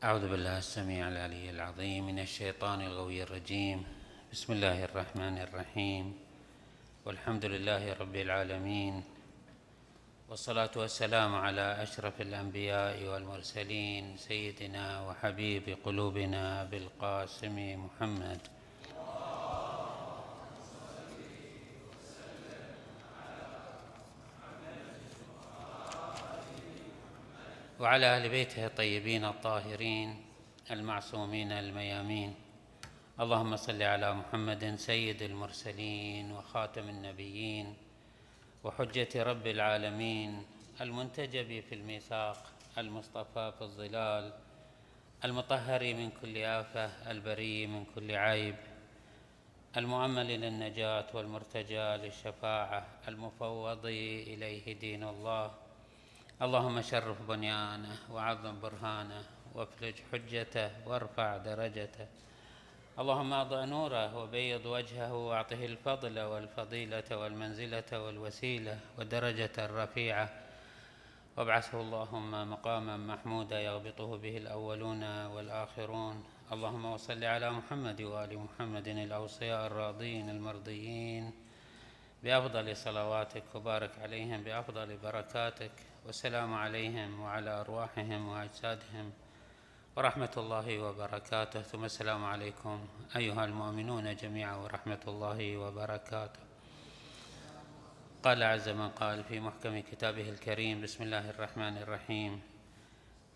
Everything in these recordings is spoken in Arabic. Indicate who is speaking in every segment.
Speaker 1: أعوذ بالله السميع العلي العظيم من الشيطان الغوي الرجيم. بسم الله الرحمن الرحيم. والحمد لله رب العالمين. والصلاة والسلام على أشرف الأنبياء والمرسلين سيدنا وحبيب قلوبنا بالقاسم محمد. وعلى أهل بيته الطيبين الطاهرين المعصومين الميامين. اللهم صل على محمد سيد المرسلين وخاتم النبيين وحجة رب العالمين المنتجب في الميثاق المصطفى في الظلال المطهر من كل آفة البري من كل عيب المؤمل للنجاة والمرتجى للشفاعة المفوض إليه دين الله. اللهم شرف بنيانه وعظم برهانه وافلج حجته وارفع درجته. اللهم اضع نوره وبيض وجهه وأعطه الفضل والفضيلة والمنزلة والوسيلة والدرجه الرفيعة. وابعثه اللهم مقاما محمودا يغبطه به الأولون والآخرون. اللهم وصل على محمد وآل محمد الأوصياء الراضين المرضيين. بأفضل صلواتك وبارك عليهم بأفضل بركاتك. والسلام عليهم وعلى أرواحهم وأجسادهم ورحمة الله وبركاته. ثم السلام عليكم أيها المؤمنون جميعا ورحمة الله وبركاته. قال عز من قال في محكم كتابه الكريم بسم الله الرحمن الرحيم.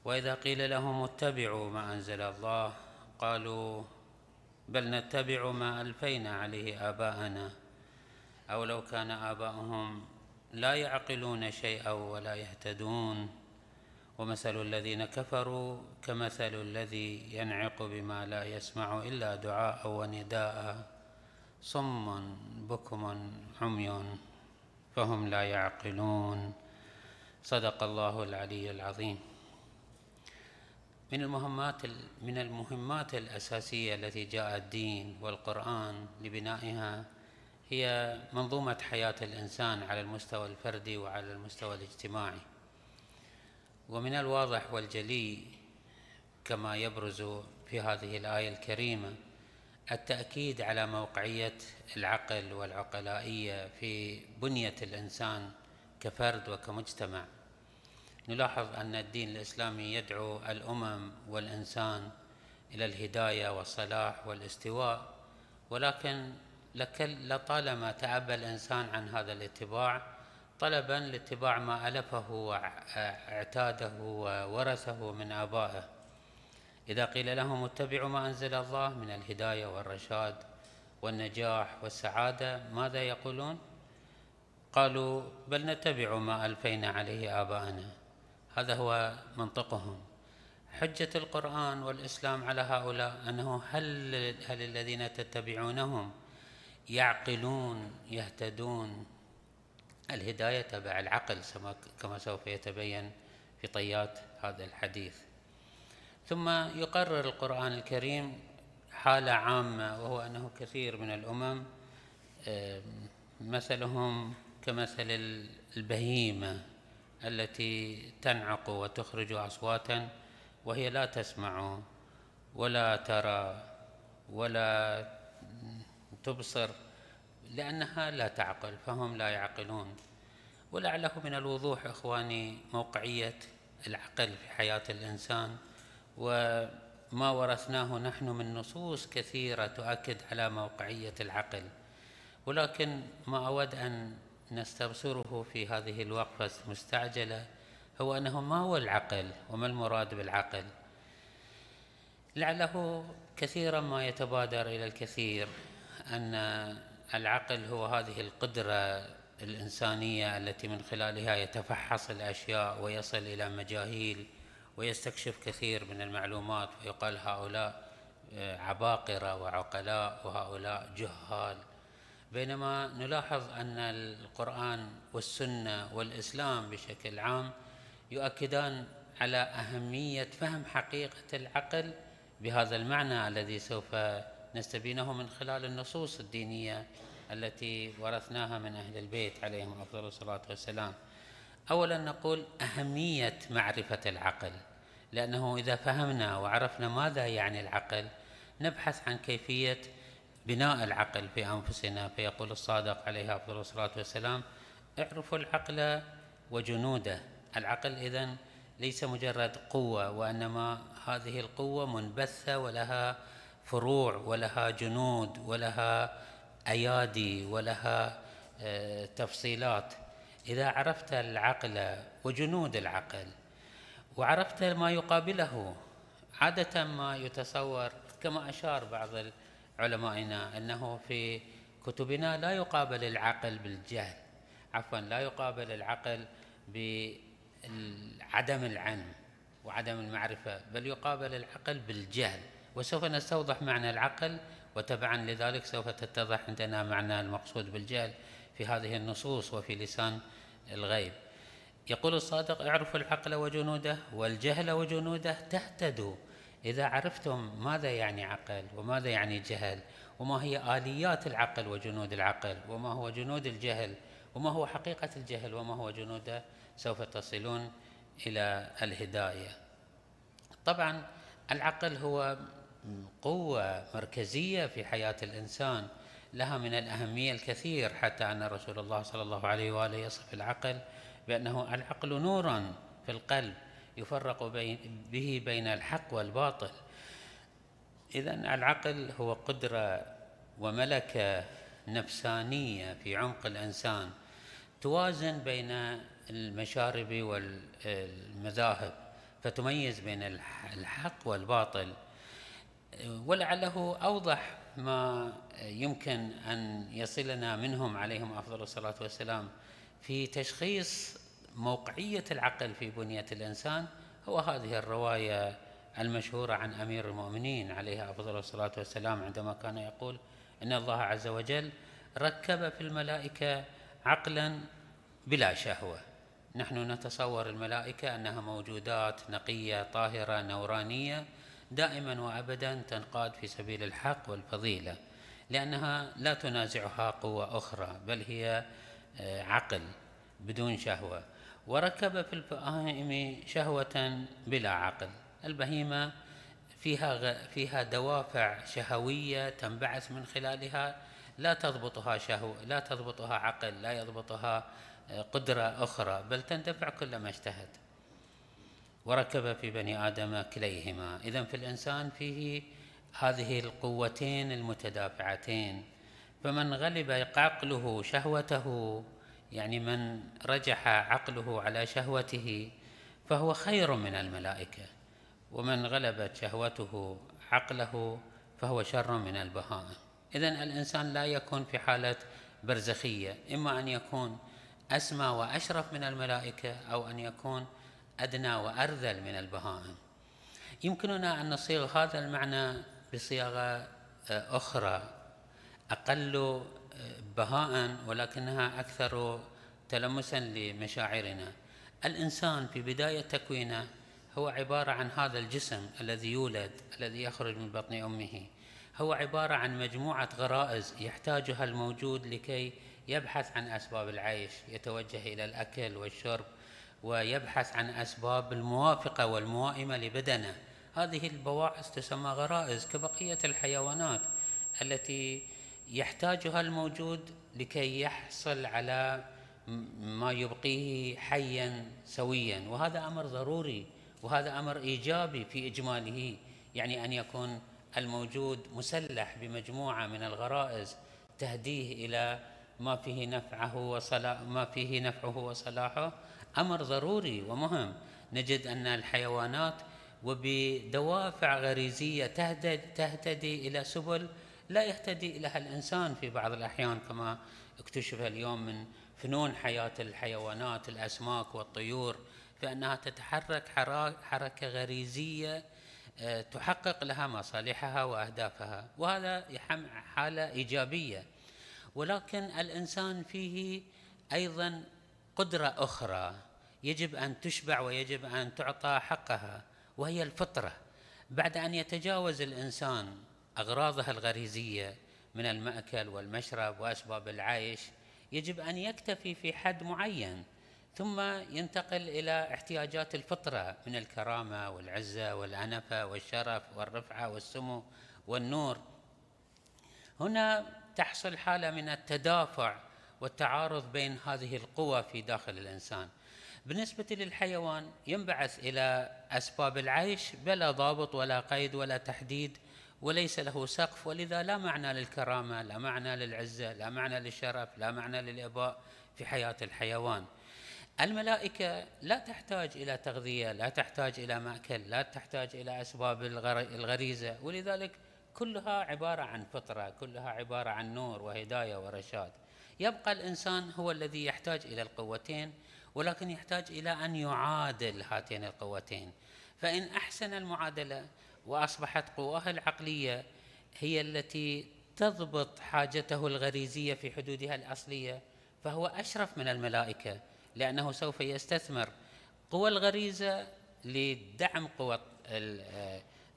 Speaker 1: وإذا قيل لهم اتبعوا ما أنزل الله قالوا بل نتبع ما ألفينا عليه آباءنا. أو لو كان آباؤهم لا يعقلون شيئا ولا يهتدون. ومثل الذين كفروا كمثل الذي ينعق بما لا يسمع إلا دعاء ونداء. صم بكم عمي فهم لا يعقلون. صدق الله العلي العظيم. من المهمات من المهمات الأساسية التي جاء الدين والقرآن لبنائها هي منظومة حياة الإنسان على المستوى الفردي وعلى المستوى الاجتماعي. ومن الواضح والجلي كما يبرز في هذه الآية الكريمة التأكيد على موقعية العقل والعقلائية في بنية الإنسان كفرد وكمجتمع. نلاحظ أن الدين الإسلامي يدعو الأمم والإنسان إلى الهداية والصلاح والاستواء ولكن لطالما تعبى الإنسان عن هذا الاتباع طلبا لاتباع ما ألفه وإعتاده وورثه من آبائه. إذا قيل لهم اتبعوا ما أنزل الله من الهداية والرشاد والنجاح والسعادة ماذا يقولون؟ قالوا بل نتبع ما ألفينا عليه آباءنا. هذا هو منطقهم. حجة القرآن والإسلام على هؤلاء أنه هل, هل الذين تتبعونهم يعقلون يهتدون. الهداية تبع العقل كما سوف يتبين في طيات هذا الحديث. ثم يقرر القرآن الكريم حالة عامة وهو أنه كثير من الأمم مثلهم كمثل البهيمة التي تنعق وتخرج أصواتا وهي لا تسمع ولا ترى ولا تبصر لأنها لا تعقل فهم لا يعقلون. ولعله من الوضوح إخواني موقعية العقل في حياة الإنسان وما ورثناه نحن من نصوص كثيرة تؤكد على موقعية العقل. ولكن ما أود أن نستبصره في هذه الوقفة المستعجلة هو أنه ما هو العقل وما المراد بالعقل؟ لعله كثيرا ما يتبادر إلى الكثير. أن العقل هو هذه القدرة الإنسانية التي من خلالها يتفحص الأشياء ويصل إلى مجاهيل ويستكشف كثير من المعلومات ويقال هؤلاء آه، عباقرة وعقلاء وهؤلاء جهال. بينما نلاحظ أن القرآن والسنة والإسلام بشكل عام يؤكدان على أهمية فهم حقيقة العقل بهذا المعنى الذي سوف نستبينه من خلال النصوص الدينية التي ورثناها من أهل البيت عليهم أفضل الصلاة والسلام. أولا نقول أهمية معرفة العقل لأنه إذا فهمنا وعرفنا ماذا يعني العقل نبحث عن كيفية بناء العقل في أنفسنا فيقول الصادق عليه أفضل الصلاة والسلام اعرفوا العقل وجنوده. العقل إذن ليس مجرد قوة وإنما هذه القوة منبثة ولها فروع ولها جنود ولها أيادي ولها آه، تفصيلات. إذا عرفت العقل وجنود العقل وعرفت ما يقابله عادة ما يتصور كما أشار بعض علمائنا أنه في كتبنا لا يقابل العقل بالجهل عفوا لا يقابل العقل بعدم العلم وعدم المعرفة بل يقابل العقل بالجهل. وسوف نستوضح معنى العقل وتبعا لذلك سوف تتضح عندنا معنى المقصود بالجهل في هذه النصوص وفي لسان الغيب. يقول الصادق اعرفوا العقل وجنوده والجهل وجنوده تهتدوا. إذا عرفتم ماذا يعني عقل وماذا يعني جهل وما هي آليات العقل وجنود العقل وما هو جنود الجهل وما هو حقيقة الجهل وما هو جنوده سوف تصلون إلى الهداية. طبعا العقل هو قوة مركزية في حياة الإنسان لها من الأهمية الكثير حتى أن رسول الله صلى الله عليه وآله يصف العقل بأنه العقل نور في القلب يفرق بين به بين الحق والباطل. إذا العقل هو قدرة وملكة نفسانية في عمق الإنسان توازن بين المشارب والمذاهب فتميز بين الحق والباطل. ولعله أوضح ما يمكن أن يصلنا منهم عليهم أفضل الصلاة والسلام في تشخيص موقعية العقل في بنية الإنسان هو هذه الرواية المشهورة عن أمير المؤمنين عليه أفضل الصلاة والسلام عندما كان يقول إن الله عز وجل ركب في الملائكة عقلا بلا شهوة. نحن نتصور الملائكة أنها موجودات نقية طاهرة نورانية دائما وأبدا تنقاد في سبيل الحق والفضيلة لأنها لا تنازعها قوة أخرى بل هي آه، عقل بدون شهوة. وركب في البهائم شهوة بلا عقل. البهيمة فيها فيها دوافع شهوية تنبعث من خلالها. لا تضبطها شهوة لا تضبطها عقل لا يضبطها آه، قدرة أخرى بل تندفع كلما اشتهت وركب في بني آدم كليهما. إذا في الإنسان فيه هذه القوتين المتدافعتين. فمن غلب عقله شهوته يعني من رجح عقله على شهوته فهو خير من الملائكة. ومن غلبت شهوته عقله فهو شر من البهائم. إذا الإنسان لا يكون في حالة برزخية. إما أن يكون أسمى وأشرف من الملائكة أو أن يكون أدنى وأرذل من البهائم. يمكننا أن نصيغ هذا المعنى بصياغة آه، أخرى. أقل آه، بهاء ولكنها أكثر تلمسا لمشاعرنا. الإنسان في بداية تكوينه هو عبارة عن هذا الجسم الذي يولد الذي يخرج من بطن أمه. هو عبارة عن مجموعة غرائز يحتاجها الموجود لكي يبحث عن أسباب العيش يتوجه إلى الأكل والشرب ويبحث عن أسباب الموافقة والموائمة لبدنه. هذه البواعث تسمى غرائز كبقية الحيوانات التي يحتاجها الموجود لكي يحصل على ما يبقيه حيا سويا. وهذا أمر ضروري وهذا أمر إيجابي في إجماله يعني أن يكون الموجود مسلح بمجموعة من الغرائز تهديه إلى ما فيه نفعه وصلاح ما فيه نفعه وصلاحه. أمر ضروري ومهم. نجد أن الحيوانات وبدوافع غريزية تهتدي إلى سبل لا يهتدي إليها الإنسان في بعض الأحيان كما اكتشف اليوم من فنون حياة الحيوانات الأسماك والطيور فإنها تتحرك حركة غريزية آه، تحقق لها مصالحها وأهدافها وهذا حالة إيجابية. ولكن الإنسان فيه أيضا قدرة أخرى يجب أن تشبع ويجب أن تعطى حقها وهي الفطرة. بعد أن يتجاوز الإنسان أغراضها الغريزية من المأكل والمشرب وأسباب العيش يجب أن يكتفي في حد معين ثم ينتقل إلى احتياجات الفطرة من الكرامة والعزة والأنفة والشرف والرفعة والسمو والنور. هنا تحصل حالة من التدافع والتعارض بين هذه القوى في داخل الإنسان. بالنسبة للحيوان ينبعث إلى أسباب العيش بلا ضابط ولا قيد ولا تحديد وليس له سقف. ولذا لا معنى للكرامة لا معنى للعزة لا معنى للشرف لا معنى للإباء في حياة الحيوان. الملائكة لا تحتاج إلى تغذية لا تحتاج إلى مأكل لا تحتاج إلى أسباب الغريزة. ولذلك كلها عبارة عن فطرة كلها عبارة عن نور وهداية ورشاد. يبقى الإنسان هو الذي يحتاج إلى القوتين ولكن يحتاج إلى أن يعادل هاتين القوتين. فإن أحسن المعادلة وأصبحت قواه العقلية هي التي تضبط حاجته الغريزية في حدودها الأصلية فهو أشرف من الملائكة لأنه سوف يستثمر قوى الغريزة لدعم قوى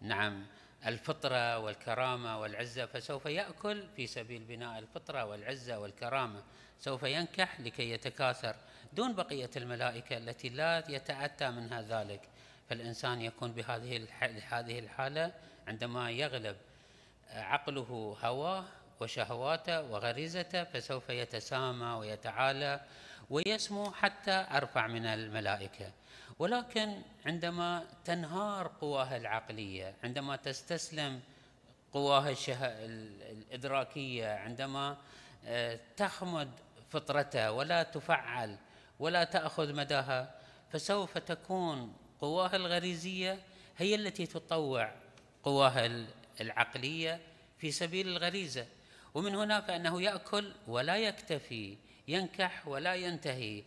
Speaker 1: نعم الفطرة والكرامة والعزة فسوف يأكل في سبيل بناء الفطرة والعزة والكرامة. سوف ينكح لكي يتكاثر دون بقية الملائكة التي لا يتأتى منها ذلك. فالإنسان يكون بهذه هذه الحالة عندما يغلب عقله هواه وشهواته وغريزته فسوف يتسامى ويتعالى ويسمو حتى أرفع من الملائكة. ولكن عندما تنهار قواه العقلية عندما تستسلم قواه الإدراكية عندما آه، تخمد فطرته ولا تفعل ولا تأخذ مداها فسوف تكون قواه الغريزية هي التي تطوع قواه العقلية في سبيل الغريزة. ومن هنا فإنه يأكل ولا يكتفي ينكح ولا ينتهي.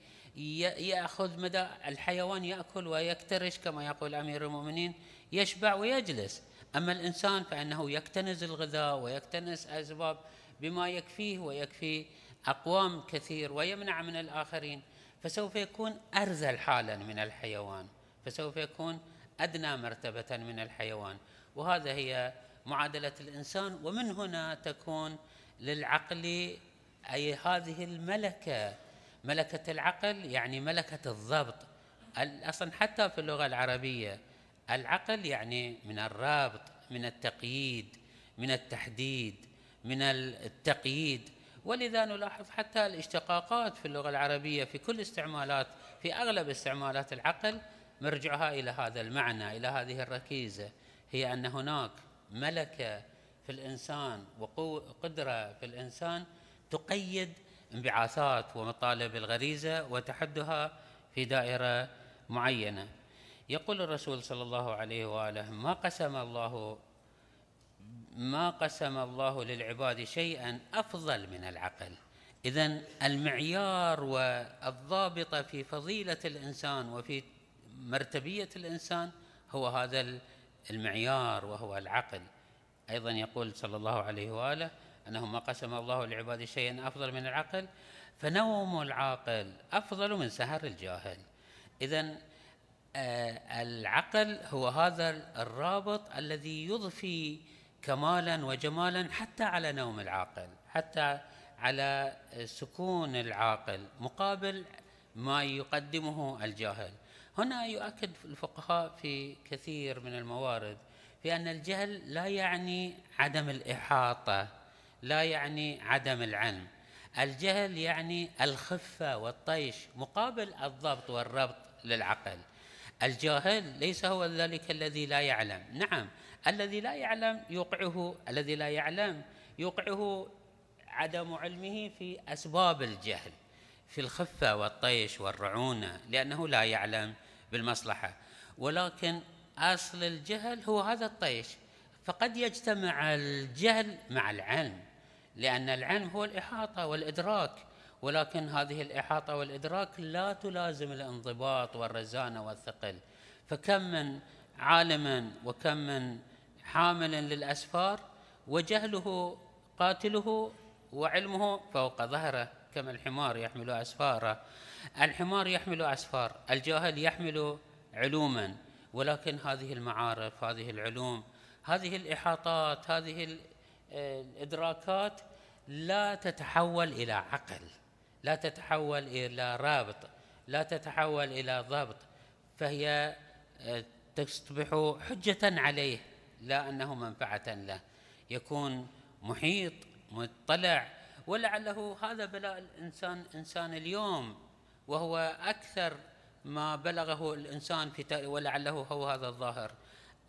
Speaker 1: يأخذ مدى الحيوان يأكل ويكترش كما يقول أمير المؤمنين يشبع ويجلس. أما الإنسان فإنه يكتنز الغذاء ويكتنز أسباب بما يكفيه ويكفي أقوام كثير ويمنع من الآخرين. فسوف يكون أرذل حالا من الحيوان. فسوف يكون أدنى مرتبة من الحيوان. وهذا هي معادلة الإنسان. ومن هنا تكون للعقل أي هذه الملكة ملكة العقل يعني ملكة الضبط. أصلا حتى في اللغة العربية العقل يعني من الرابط من التقييد من التحديد من التقييد. ولذا نلاحظ حتى الاشتقاقات في اللغة العربية في كل استعمالات في أغلب استعمالات العقل مرجعها إلى هذا المعنى إلى هذه الركيزة. هي أن هناك ملكة في الإنسان وقدرة في الإنسان تقيد انبعاثات ومطالب الغريزة وتحدها في دائرة معينة. يقول الرسول صلى الله عليه وآله ما قسم الله ما قسم الله للعباد شيئا أفضل من العقل. إذا المعيار والضابط في فضيلة الإنسان وفي مرتبية الإنسان هو هذا المعيار وهو العقل. أيضا يقول صلى الله عليه وآله أنه ما قسم الله لعباده شيئا أفضل من العقل فنوم العاقل أفضل من سهر الجاهل. إذا آه العقل هو هذا الرابط الذي يضفي كمالا وجمالا حتى على نوم العاقل حتى على سكون العاقل مقابل ما يقدمه الجاهل. هنا يؤكد الفقهاء في كثير من الموارد في أن الجهل لا يعني عدم الإحاطة. لا يعني عدم العلم. الجهل يعني الخفة والطيش مقابل الضبط والربط للعقل. الجاهل ليس هو ذلك الذي لا يعلم. نعم الذي لا يعلم يوقعه الذي لا يعلم يوقعه عدم علمه في أسباب الجهل في الخفة والطيش والرعونة لأنه لا يعلم بالمصلحة. ولكن أصل الجهل هو هذا الطيش. فقد يجتمع الجهل مع العلم. لأن العلم هو الإحاطة والإدراك ولكن هذه الإحاطة والإدراك لا تلازم الانضباط والرزانة والثقل. فكم من عالم وكم من حامل للأسفار وجهله قاتله وعلمه فوق ظهره كما الحمار يحمل أسفاره. الحمار يحمل أسفار الجاهل يحمل علوما ولكن هذه المعارف هذه العلوم هذه الإحاطات هذه الإدراكات لا تتحول إلى عقل لا تتحول إلى رابط لا تتحول إلى ضبط فهي آه، تصبح حجة عليه لا أنه منفعة له. يكون محيط مطلع ولعله هذا بلاء الإنسان إنسان اليوم وهو أكثر ما بلغه الإنسان في ولعله هو هذا الظاهر.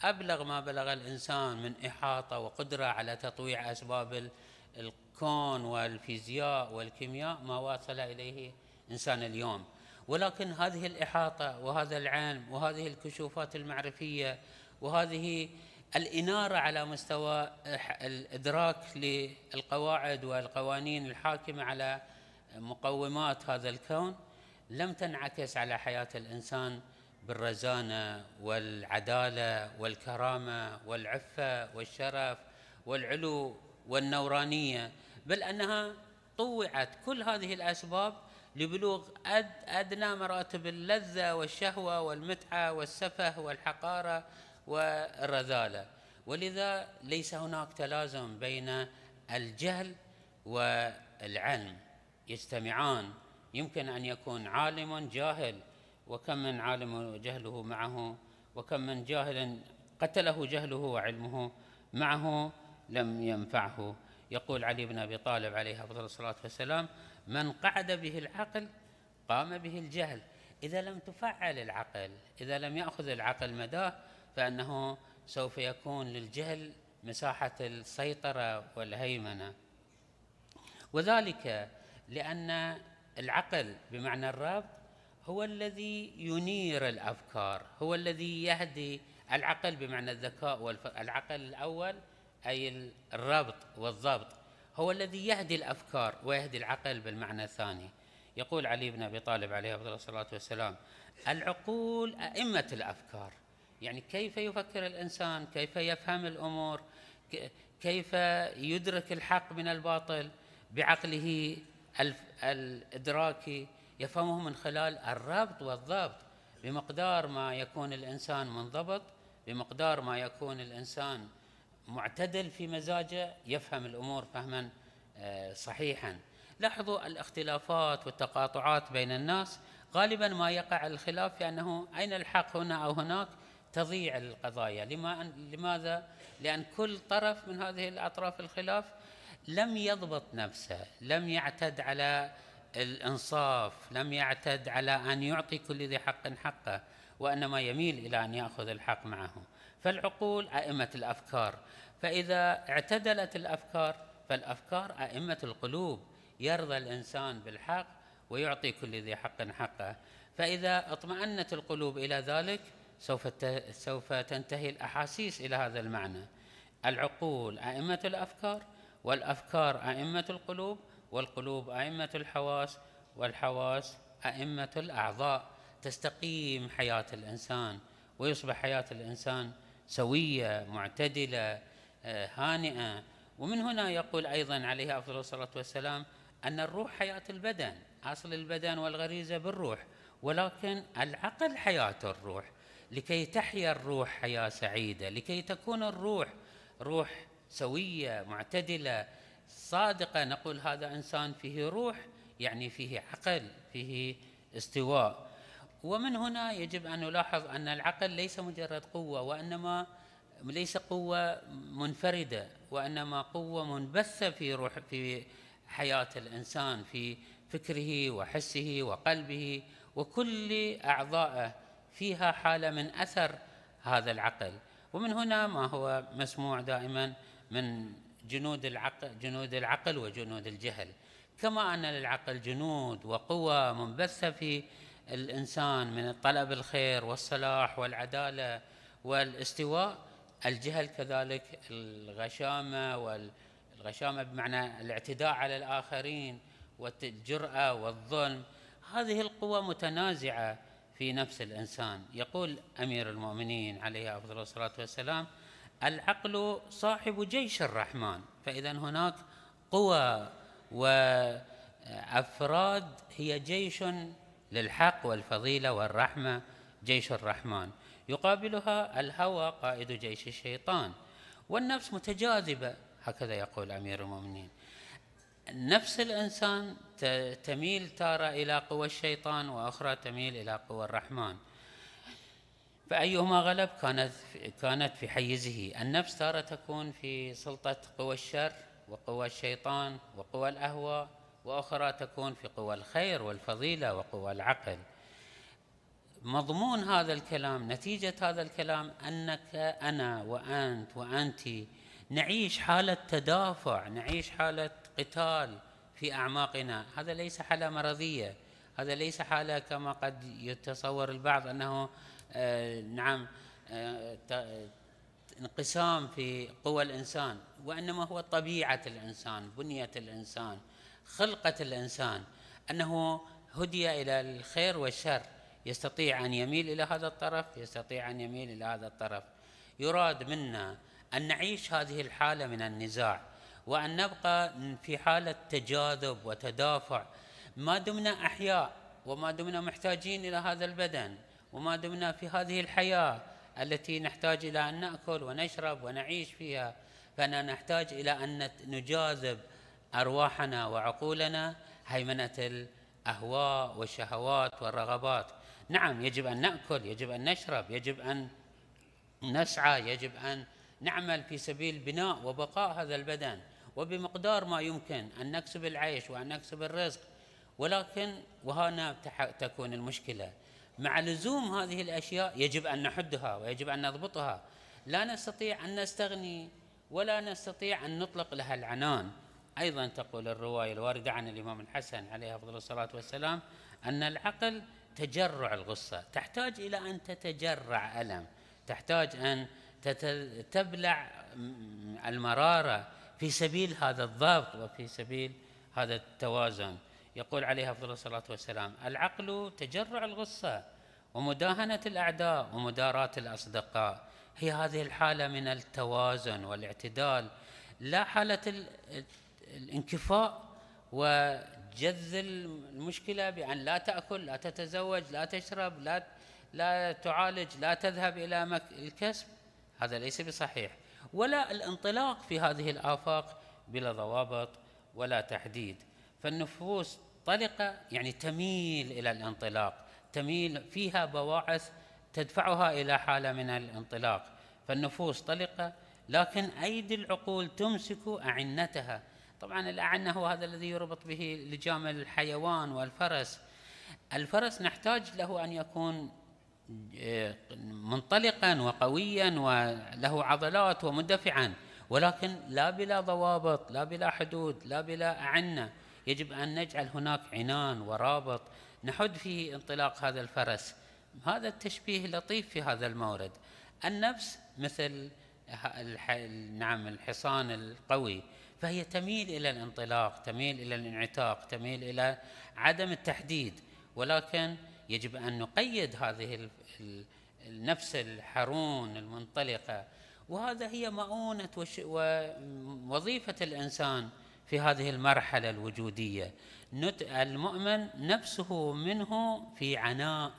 Speaker 1: أبلغ ما بلغ الإنسان من إحاطة وقدرة على تطويع أسباب الكون والفيزياء والكيمياء ما واصل إليه إنسان اليوم. ولكن هذه الإحاطة وهذا العلم وهذه الكشوفات المعرفية وهذه الإنارة على مستوى الإدراك للقواعد والقوانين الحاكمة على مقومات هذا الكون لم تنعكس على حياة الإنسان بالرزانة والعدالة والكرامة والعفة والشرف والعلو والنورانية بل أنها طوعت كل هذه الأسباب لبلوغ أد أدنى مراتب اللذة والشهوة والمتعة والسفه والحقارة والرذالة. ولذا ليس هناك تلازم بين الجهل والعلم. يجتمعان. يمكن أن يكون عالم جاهل وكم من عالم جهله معه وكم من جاهل قتله جهله وعلمه معه لم ينفعه. يقول علي بن أبي طالب عليه أفضل الصلاة والسلام من قعد به العقل قام به الجهل. إذا لم تفعل العقل إذا لم يأخذ العقل مداه فإنه سوف يكون للجهل مساحة السيطرة والهيمنة. وذلك لأن العقل بمعنى الربط هو الذي ينير الأفكار هو الذي يهدي العقل بمعنى الذكاء والعقل الأول أي الربط والضبط هو الذي يهدي الأفكار ويهدي العقل بالمعنى الثاني. يقول علي بن أبي طالب عليه أفضل الصلاة والسلام العقول أئمة الأفكار. يعني كيف يفكر الإنسان؟ كيف يفهم الأمور؟ كيف يدرك الحق من الباطل؟ بعقله الإدراكي يفهمه من خلال الربط والضبط بمقدار ما يكون الإنسان منضبط بمقدار ما يكون الإنسان معتدل في مزاجه يفهم الأمور فهما آه، صحيحا. لاحظوا الاختلافات والتقاطعات بين الناس. غالبا ما يقع الخلاف في أنه أين الحق هنا أو هناك تضيع القضايا. لماذا؟ لأن كل طرف من هذه الأطراف الخلاف لم يضبط نفسه لم يعتد على الإنصاف لم يعتد على أن يعطي كل ذي حق حقه وإنما يميل إلى أن يأخذ الحق معه. فالعقول أئمة الأفكار. فإذا اعتدلت الأفكار فالأفكار أئمة القلوب. يرضى الإنسان بالحق ويعطي كل ذي حق حقه. فإذا اطمأنت القلوب إلى ذلك سوف سوف تنتهي الأحاسيس إلى هذا المعنى. العقول أئمة الأفكار والأفكار أئمة القلوب والقلوب أئمة الحواس والحواس أئمة الأعضاء. تستقيم حياة الإنسان ويصبح حياة الإنسان سوية معتدلة آه، هانئة. ومن هنا يقول أيضا عليه أفضل الصلاة والسلام أن الروح حياة البدن أصل البدن والغريزة بالروح ولكن العقل حياة الروح. لكي تحيا الروح حياة سعيدة لكي تكون الروح روح سوية معتدلة صادقة نقول هذا إنسان فيه روح يعني فيه عقل فيه استواء. ومن هنا يجب أن نلاحظ أن العقل ليس مجرد قوة وإنما ليس قوة منفردة وإنما قوة منبثة في روح في حياة الإنسان في فكره وحسه وقلبه وكل اعضائه فيها حالة من أثر هذا العقل. ومن هنا ما هو مسموع دائما من جنود العقل جنود العقل وجنود الجهل. كما أن للعقل جنود وقوى منبثه في الإنسان من طلب الخير والصلاح والعدالة والاستواء. الجهل كذلك الغشامة والغشامه بمعنى الاعتداء على الآخرين والجرأة والظلم. هذه القوى متنازعة في نفس الإنسان. يقول أمير المؤمنين عليه أفضل الصلاة والسلام العقل صاحب جيش الرحمن. فإذا هناك قوى وأفراد هي جيش للحق والفضيلة والرحمة جيش الرحمن. يقابلها الهوى قائد جيش الشيطان. والنفس متجاذبة هكذا يقول أمير المؤمنين. نفس الإنسان تميل تارة إلى قوى الشيطان وأخرى تميل إلى قوى الرحمن. فأيهما غلب؟ كانت كانت في حيزه. النفس تارة تكون في سلطة قوى الشر وقوى الشيطان وقوى الأهواء وأخرى تكون في قوى الخير والفضيلة وقوى العقل. مضمون هذا الكلام نتيجة هذا الكلام أنك أنا وأنت وأنت نعيش حالة تدافع نعيش حالة قتال في أعماقنا. هذا ليس حالة مرضية. هذا ليس حالة كما قد يتصور البعض أنه نعم آه انقسام في قوى الإنسان وإنما هو طبيعة الإنسان بنية الإنسان خلقة الإنسان. أنه هدي إلى الخير والشر يستطيع أن يميل إلى هذا الطرف يستطيع أن يميل إلى هذا الطرف. يراد منا أن نعيش هذه الحالة من النزاع وأن نبقى في حالة تجاذب وتدافع. ما دمنا أحياء وما دمنا محتاجين إلى هذا البدن. وما دمنا في هذه الحياة التي نحتاج إلى أن نأكل ونشرب ونعيش فيها فأننا نحتاج إلى أن نجاذب أرواحنا وعقولنا هيمنة الأهواء والشهوات والرغبات. نعم يجب أن نأكل يجب أن نشرب يجب أن نسعى يجب أن نعمل في سبيل بناء وبقاء هذا البدن. وبمقدار ما يمكن أن نكسب العيش وأن نكسب الرزق ولكن وهنا تكون المشكلة. مع لزوم هذه الأشياء يجب أن نحدها ويجب أن نضبطها. لا نستطيع أن نستغني ولا نستطيع أن نطلق لها العنان. أيضا تقول الرواية الواردة عن الإمام الحسن عليه أفضل الصلاة والسلام أن العقل تجرع الغصة. تحتاج إلى أن تتجرع ألم. تحتاج أن تبلع المرارة في سبيل هذا الضبط وفي سبيل هذا التوازن. يقول عليه أفضل الصلاة والسلام العقل تجرع الغصة ومداهنة الأعداء ومداراة الأصدقاء. هي هذه الحالة من التوازن والاعتدال. لا حالة الانكفاء وجذ المشكلة بأن لا تأكل لا تتزوج لا تشرب لا لا تعالج لا تذهب إلى الكسب. هذا ليس بصحيح. ولا الانطلاق في هذه الآفاق بلا ضوابط ولا تحديد. فالنفوس طلقة يعني تميل إلى الانطلاق تميل فيها بواعث تدفعها إلى حالة من الانطلاق. فالنفوس طلقة لكن أيدي العقول تمسك أعنتها. طبعا الأعنة هو هذا الذي يربط به لجام الحيوان والفرس. الفرس نحتاج له أن يكون منطلقا وقويا وله عضلات ومندفعا ولكن لا بلا ضوابط لا بلا حدود لا بلا أعنة. يجب أن نجعل هناك عنان ورابط نحد فيه انطلاق هذا الفرس. هذا التشبيه لطيف في هذا المورد. النفس مثل نعم الحصان القوي فهي تميل إلى الانطلاق تميل إلى الانعتاق تميل إلى عدم التحديد. ولكن يجب أن نقيد هذه النفس الحرون المنطلقة. وهذا هي مؤونة ووظيفة الإنسان في هذه المرحلة الوجودية. المؤمن نفسه منه في عناء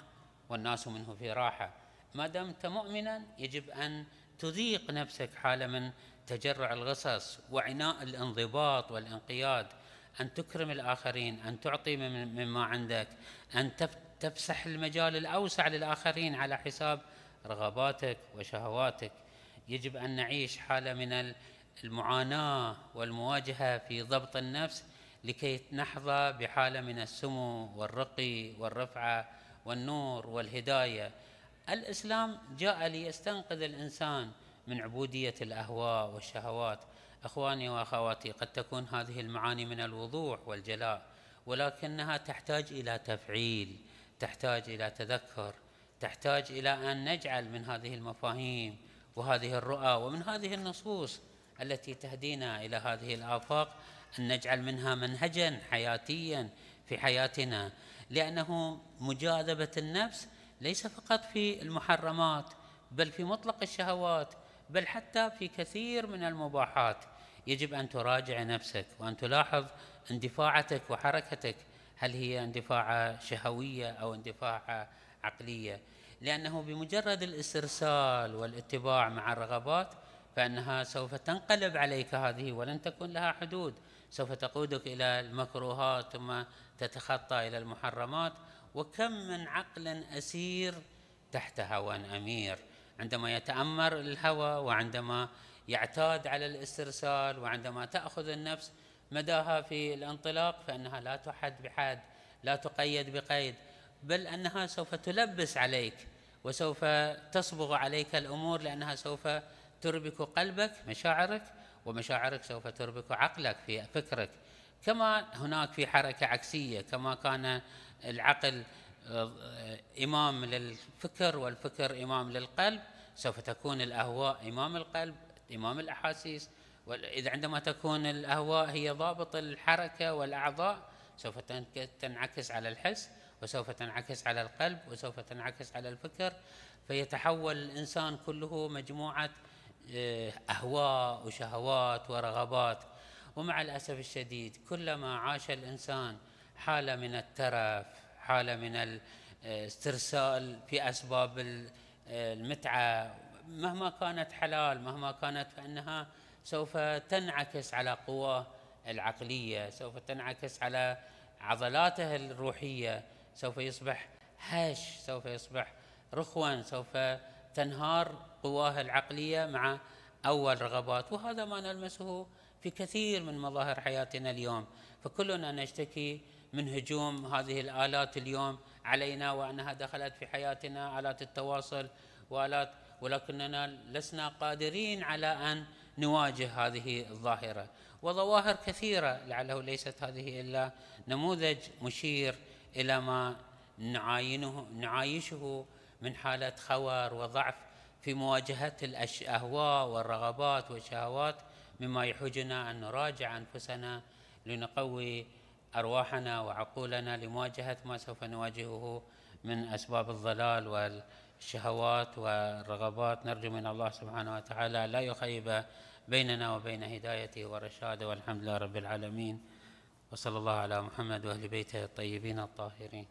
Speaker 1: والناس منه في راحة. ما دمت مؤمنا يجب أن تذيق نفسك حالة من تجرع الغصص وعناء الانضباط والانقياد. أن تكرم الآخرين أن تعطي مما عندك. أن تفسح المجال الأوسع للآخرين على حساب رغباتك وشهواتك. يجب أن نعيش حالة من المعاناة والمواجهة في ضبط النفس لكي نحظى بحالة من السمو والرقي والرفعة والنور والهداية. الإسلام جاء ليستنقذ الإنسان من عبودية الأهواء والشهوات. أخواني وأخواتي قد تكون هذه المعاني من الوضوح والجلاء ولكنها تحتاج إلى تفعيل تحتاج إلى تذكر تحتاج إلى أن نجعل من هذه المفاهيم وهذه الرؤى ومن هذه النصوص التي تهدينا إلى هذه الآفاق أن نجعل منها منهجا حياتيا في حياتنا. لأنه مجاذبة النفس ليس فقط في المحرمات بل في مطلق الشهوات بل حتى في كثير من المباحات. يجب أن تراجع نفسك وأن تلاحظ اندفاعتك وحركتك. هل هي اندفاع شهوية أو اندفاع عقلية؟ لأنه بمجرد الاسترسال والاتباع مع الرغبات فإنها سوف تنقلب عليك هذه ولن تكون لها حدود. سوف تقودك إلى المكروهات ثم تتخطى إلى المحرمات. وكم من عقل أسير تحت هوى أمير. عندما يتأمر الهوى وعندما يعتاد على الاسترسال وعندما تأخذ النفس مداها في الانطلاق فإنها لا تحد بحد لا تقيد بقيد بل أنها سوف تلبس عليك وسوف تصبغ عليك الأمور لأنها سوف تربك قلبك مشاعرك ومشاعرك سوف تربك عقلك في فكرك. كما هناك في حركة عكسية كما كان العقل آه، إمام للفكر والفكر إمام للقلب سوف تكون الأهواء إمام القلب إمام الأحاسيس. وإذا عندما تكون الأهواء هي ضابط الحركة والأعضاء سوف تنعكس على الحس وسوف تنعكس على القلب وسوف تنعكس على الفكر. فيتحول الإنسان كله مجموعة آه، أهواء وشهوات ورغبات. ومع الأسف الشديد كلما عاش الإنسان حاله من الترف حاله من الاسترسال في أسباب المتعة. مهما كانت حلال مهما كانت فإنها سوف تنعكس على قواه العقلية سوف تنعكس على عضلاته الروحية سوف يصبح هش سوف يصبح رخوا سوف تنهار قواه العقلية مع أول رغبات وهذا ما نلمسه في كثير من مظاهر حياتنا اليوم. فكلنا نشتكي من هجوم هذه الآلات اليوم علينا وأنها دخلت في حياتنا آلات التواصل وآلات ولكننا لسنا قادرين على أن نواجه هذه الظاهرة. وظواهر كثيرة لعله ليست هذه إلا نموذج مشير إلى ما نعاينه نعايشه من حالة خور وضعف في مواجهة الاهواء والرغبات والشهوات مما يحوجنا أن نراجع أنفسنا لنقوي أرواحنا وعقولنا لمواجهة ما سوف نواجهه من أسباب الضلال والشهوات والرغبات. نرجو من الله سبحانه وتعالى لا يخيب بيننا وبين هدايته ورشاده والحمد لله رب العالمين. وصلى الله على محمد وأهل بيته الطيبين الطاهرين.